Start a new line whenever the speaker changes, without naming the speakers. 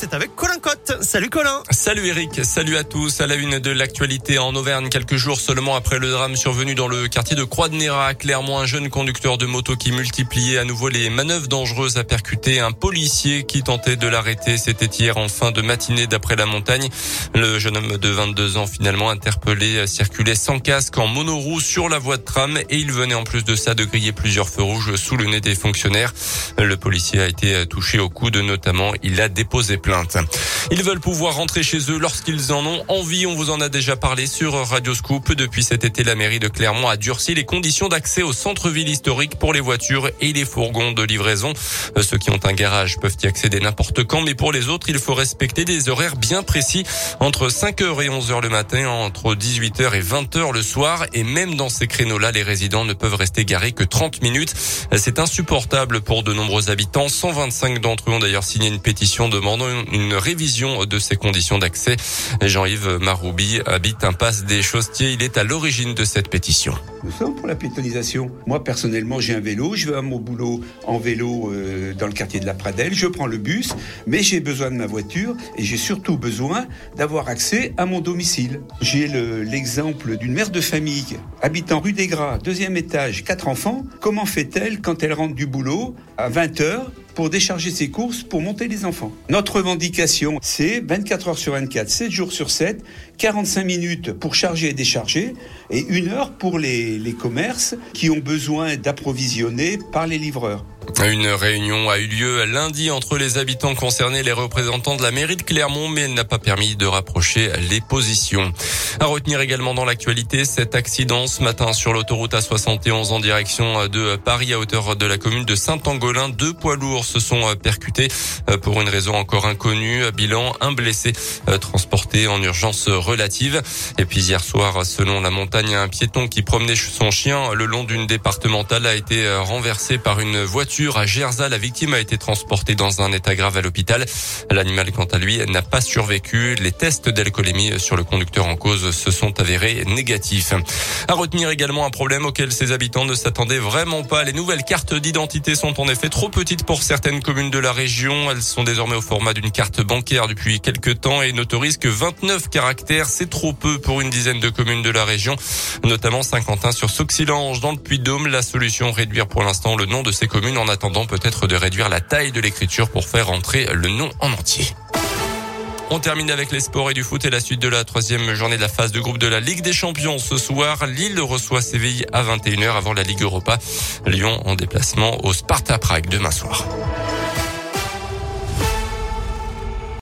C'est avec Colin Cotte. Salut Colin.
Salut Eric, salut à tous. À la une de l'actualité en Auvergne, quelques jours seulement après le drame survenu dans le quartier de Croix-de-Néra, clairement un jeune conducteur de moto qui multipliait à nouveau les manœuvres dangereuses a percuté un policier qui tentait de l'arrêter. C'était hier en fin de matinée d'après la montagne. Le jeune homme de 22 ans finalement interpellé circulait sans casque en monoroue sur la voie de tram et il venait en plus de ça de griller plusieurs feux rouges sous le nez des fonctionnaires. Le policier a été touché au coude notamment. Il a déposé. Ils veulent pouvoir rentrer chez eux lorsqu'ils en ont envie. On vous en a déjà parlé sur Radio Scoop. Depuis cet été, la mairie de Clermont a durci les conditions d'accès au centre-ville historique pour les voitures et les fourgons de livraison. Ceux qui ont un garage peuvent y accéder n'importe quand, mais pour les autres, il faut respecter des horaires bien précis entre 5h et 11h le matin, entre 18h et 20h le soir. Et même dans ces créneaux-là, les résidents ne peuvent rester garés que 30 minutes. C'est insupportable pour de nombreux habitants. 125 d'entre eux ont d'ailleurs signé une pétition demandant une révision de ces conditions d'accès. Jean-Yves Maroubi habite impasse des Chostiers. Il est à l'origine de cette pétition.
Nous sommes pour la pétonisation. Moi, personnellement, j'ai un vélo. Je vais à mon boulot en vélo euh, dans le quartier de la Pradelle. Je prends le bus, mais j'ai besoin de ma voiture et j'ai surtout besoin d'avoir accès à mon domicile. J'ai l'exemple d'une mère de famille habitant rue des Gras, deuxième étage, quatre enfants. Comment fait-elle quand elle rentre du boulot à 20 heures pour décharger ses courses pour monter les enfants. Notre revendication, c'est 24 heures sur 24, 7 jours sur 7, 45 minutes pour charger et décharger et une heure pour les, les commerces qui ont besoin d'approvisionner par les livreurs.
Une réunion a eu lieu lundi entre les habitants concernés et les représentants de la mairie de Clermont, mais elle n'a pas permis de rapprocher les positions. À retenir également dans l'actualité cet accident ce matin sur l'autoroute A71 en direction de Paris à hauteur de la commune de Saint-Angolin. Deux poids lourds se sont percutés pour une raison encore inconnue. Bilan, un blessé transporté en urgence relative. Et puis hier soir, selon la montagne, un piéton qui promenait son chien le long d'une départementale a été renversé par une voiture à Gerza. La victime a été transportée dans un état grave à l'hôpital. L'animal, quant à lui, n'a pas survécu. Les tests d'alcoolémie sur le conducteur en cause se sont avérés négatifs. À retenir également un problème auquel ses habitants ne s'attendaient vraiment pas. Les nouvelles cartes d'identité sont en effet trop petites pour certaines communes de la région. Elles sont désormais au format d'une carte bancaire depuis quelques temps et n'autorisent que 29 caractères. C'est trop peu pour une dizaine de communes de la région, notamment Saint-Quentin sur Sauxilange dans le Puy-de-Dôme. La solution, réduire pour l'instant le nom de ces communes en attendant peut-être de réduire la taille de l'écriture pour faire entrer le nom en entier. On termine avec les sports et du foot et la suite de la troisième journée de la phase de groupe de la Ligue des Champions. Ce soir, Lille reçoit Séville à 21h avant la Ligue Europa. Lyon en déplacement au Sparta Prague demain soir.